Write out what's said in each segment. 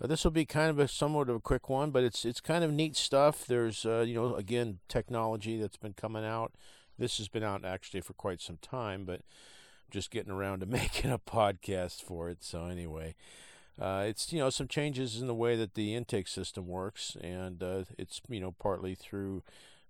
Uh, this will be kind of a somewhat of a quick one, but it's it's kind of neat stuff. There's uh, you know again technology that's been coming out. This has been out actually for quite some time, but just getting around to making a podcast for it. So anyway, uh, it's you know some changes in the way that the intake system works, and uh, it's you know partly through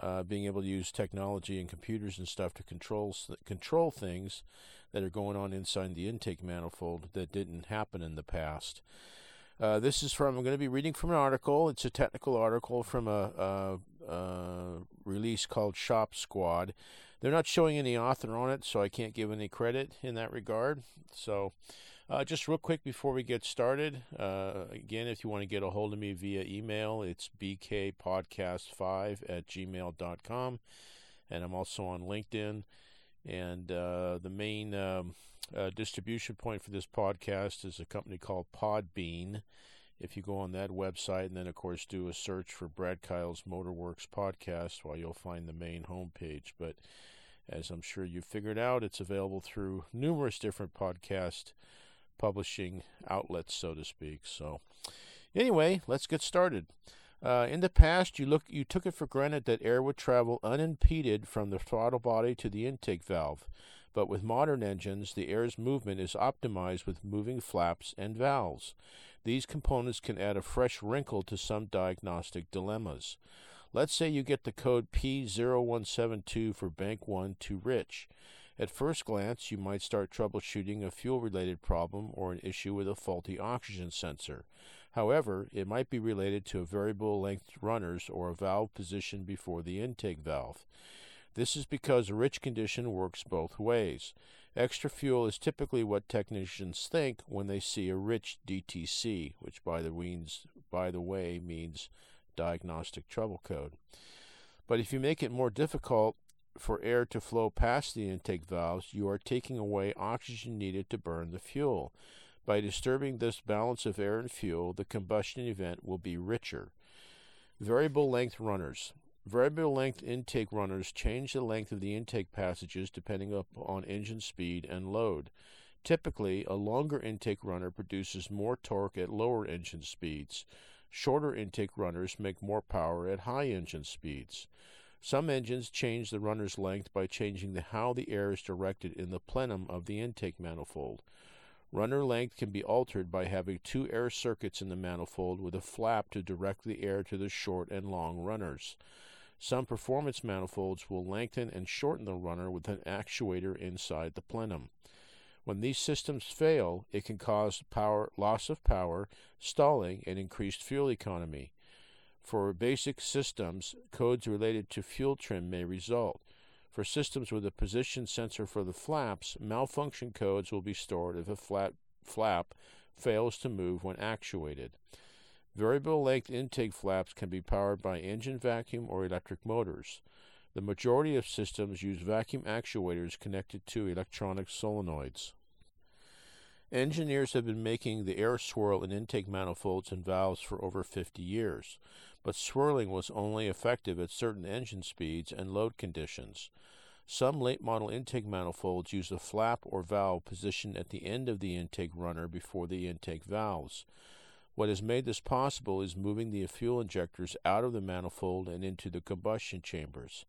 uh, being able to use technology and computers and stuff to control control things that are going on inside the intake manifold that didn't happen in the past. Uh, this is from, I'm going to be reading from an article. It's a technical article from a, a, a, release called Shop Squad. They're not showing any author on it, so I can't give any credit in that regard. So, uh, just real quick before we get started, uh, again, if you want to get a hold of me via email, it's bkpodcast5 at gmail.com. And I'm also on LinkedIn. And uh, the main um, uh, distribution point for this podcast is a company called Podbean. If you go on that website and then, of course, do a search for Brad Kyle's Motorworks podcast, well, you'll find the main homepage. But as I'm sure you've figured out, it's available through numerous different podcast publishing outlets, so to speak. So, anyway, let's get started. Uh, in the past, you look you took it for granted that air would travel unimpeded from the throttle body to the intake valve but with modern engines, the air's movement is optimized with moving flaps and valves. These components can add a fresh wrinkle to some diagnostic dilemmas. Let's say you get the code P0172 for bank 1 too rich. At first glance, you might start troubleshooting a fuel related problem or an issue with a faulty oxygen sensor. However, it might be related to variable length runners or a valve position before the intake valve. This is because a rich condition works both ways. Extra fuel is typically what technicians think when they see a rich DTC, which by the, means, by the way means diagnostic trouble code. But if you make it more difficult for air to flow past the intake valves, you are taking away oxygen needed to burn the fuel. By disturbing this balance of air and fuel, the combustion event will be richer. Variable length runners. Variable length intake runners change the length of the intake passages depending upon engine speed and load. Typically, a longer intake runner produces more torque at lower engine speeds. Shorter intake runners make more power at high engine speeds. Some engines change the runner's length by changing the how the air is directed in the plenum of the intake manifold. Runner length can be altered by having two air circuits in the manifold with a flap to direct the air to the short and long runners. Some performance manifolds will lengthen and shorten the runner with an actuator inside the plenum. When these systems fail, it can cause power loss of power, stalling, and increased fuel economy. For basic systems, codes related to fuel trim may result. For systems with a position sensor for the flaps, malfunction codes will be stored if a flat flap fails to move when actuated. Variable length intake flaps can be powered by engine vacuum or electric motors. The majority of systems use vacuum actuators connected to electronic solenoids. Engineers have been making the air swirl in intake manifolds and valves for over 50 years, but swirling was only effective at certain engine speeds and load conditions. Some late model intake manifolds use a flap or valve positioned at the end of the intake runner before the intake valves. What has made this possible is moving the fuel injectors out of the manifold and into the combustion chambers.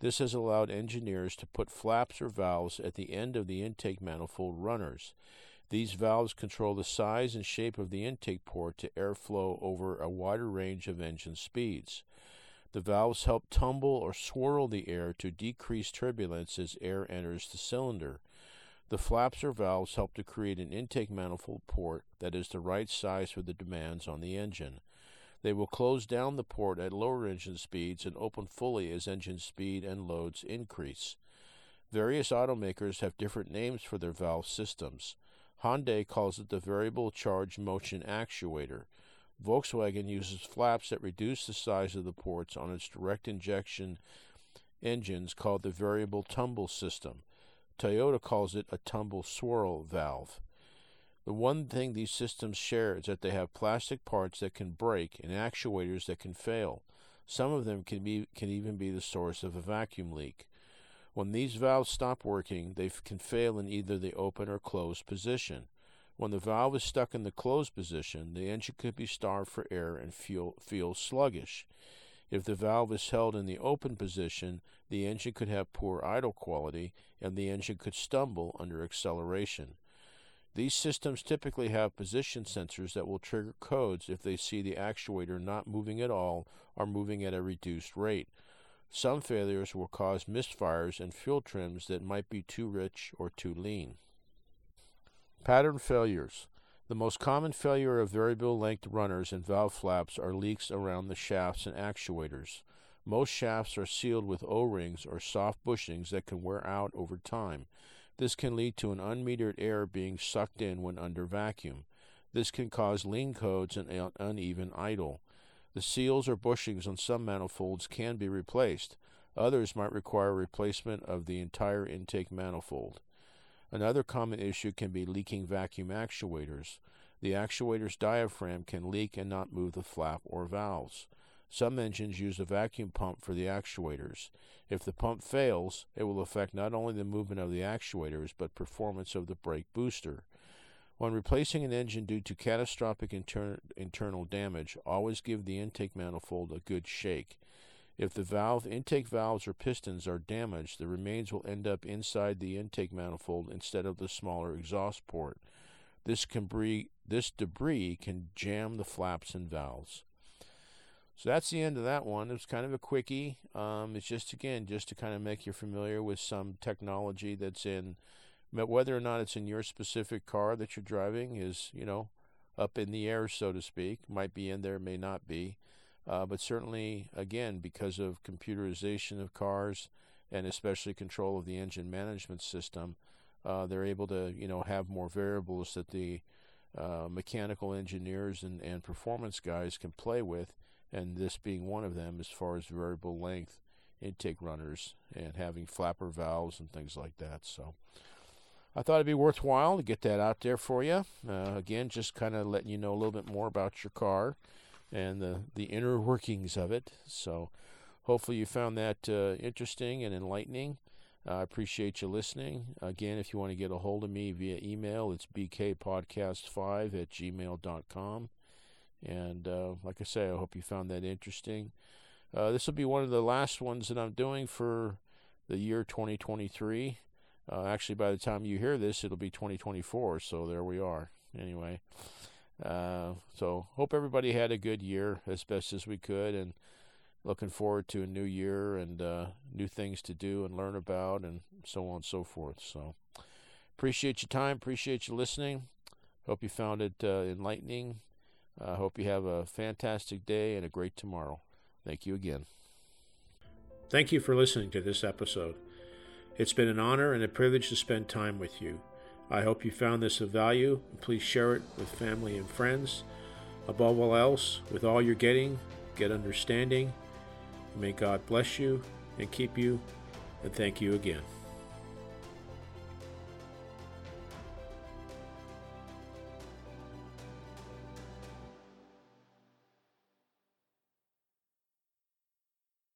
This has allowed engineers to put flaps or valves at the end of the intake manifold runners. These valves control the size and shape of the intake port to airflow over a wider range of engine speeds. The valves help tumble or swirl the air to decrease turbulence as air enters the cylinder. The flaps or valves help to create an intake manifold port that is the right size for the demands on the engine. They will close down the port at lower engine speeds and open fully as engine speed and loads increase. Various automakers have different names for their valve systems. Hyundai calls it the variable charge motion actuator. Volkswagen uses flaps that reduce the size of the ports on its direct injection engines called the variable tumble system. Toyota calls it a tumble swirl valve. The one thing these systems share is that they have plastic parts that can break and actuators that can fail. Some of them can be can even be the source of a vacuum leak. When these valves stop working, they can fail in either the open or closed position. When the valve is stuck in the closed position, the engine could be starved for air and feel, feel sluggish. If the valve is held in the open position, the engine could have poor idle quality and the engine could stumble under acceleration. These systems typically have position sensors that will trigger codes if they see the actuator not moving at all or moving at a reduced rate. Some failures will cause misfires and fuel trims that might be too rich or too lean. Pattern failures. The most common failure of variable length runners and valve flaps are leaks around the shafts and actuators. Most shafts are sealed with O rings or soft bushings that can wear out over time. This can lead to an unmetered air being sucked in when under vacuum. This can cause lean codes and uneven idle. The seals or bushings on some manifolds can be replaced. Others might require replacement of the entire intake manifold. Another common issue can be leaking vacuum actuators. The actuator's diaphragm can leak and not move the flap or valves. Some engines use a vacuum pump for the actuators. If the pump fails, it will affect not only the movement of the actuators but performance of the brake booster. When replacing an engine due to catastrophic inter- internal damage, always give the intake manifold a good shake. If the valve, intake valves, or pistons are damaged, the remains will end up inside the intake manifold instead of the smaller exhaust port. This, can bre- this debris can jam the flaps and valves. So that's the end of that one. It was kind of a quickie. Um, it's just, again, just to kind of make you familiar with some technology that's in, whether or not it's in your specific car that you're driving is, you know, up in the air, so to speak. Might be in there, may not be. Uh, but certainly, again, because of computerization of cars and especially control of the engine management system, uh, they're able to you know have more variables that the uh, mechanical engineers and, and performance guys can play with, and this being one of them as far as variable length intake runners and having flapper valves and things like that. So. I thought it'd be worthwhile to get that out there for you. Uh, again, just kind of letting you know a little bit more about your car and the, the inner workings of it. So hopefully you found that uh, interesting and enlightening. I appreciate you listening. Again, if you want to get a hold of me via email, it's bkpodcast5 at gmail.com. And uh, like I say, I hope you found that interesting. Uh, this will be one of the last ones that I'm doing for the year 2023. Uh, actually, by the time you hear this, it'll be 2024. So there we are. Anyway. Uh, so hope everybody had a good year as best as we could, and looking forward to a new year and uh, new things to do and learn about, and so on and so forth. So appreciate your time, appreciate you listening. Hope you found it uh, enlightening. I hope you have a fantastic day and a great tomorrow. Thank you again. Thank you for listening to this episode. It's been an honor and a privilege to spend time with you. I hope you found this of value. Please share it with family and friends. Above all else, with all you're getting, get understanding. May God bless you and keep you, and thank you again.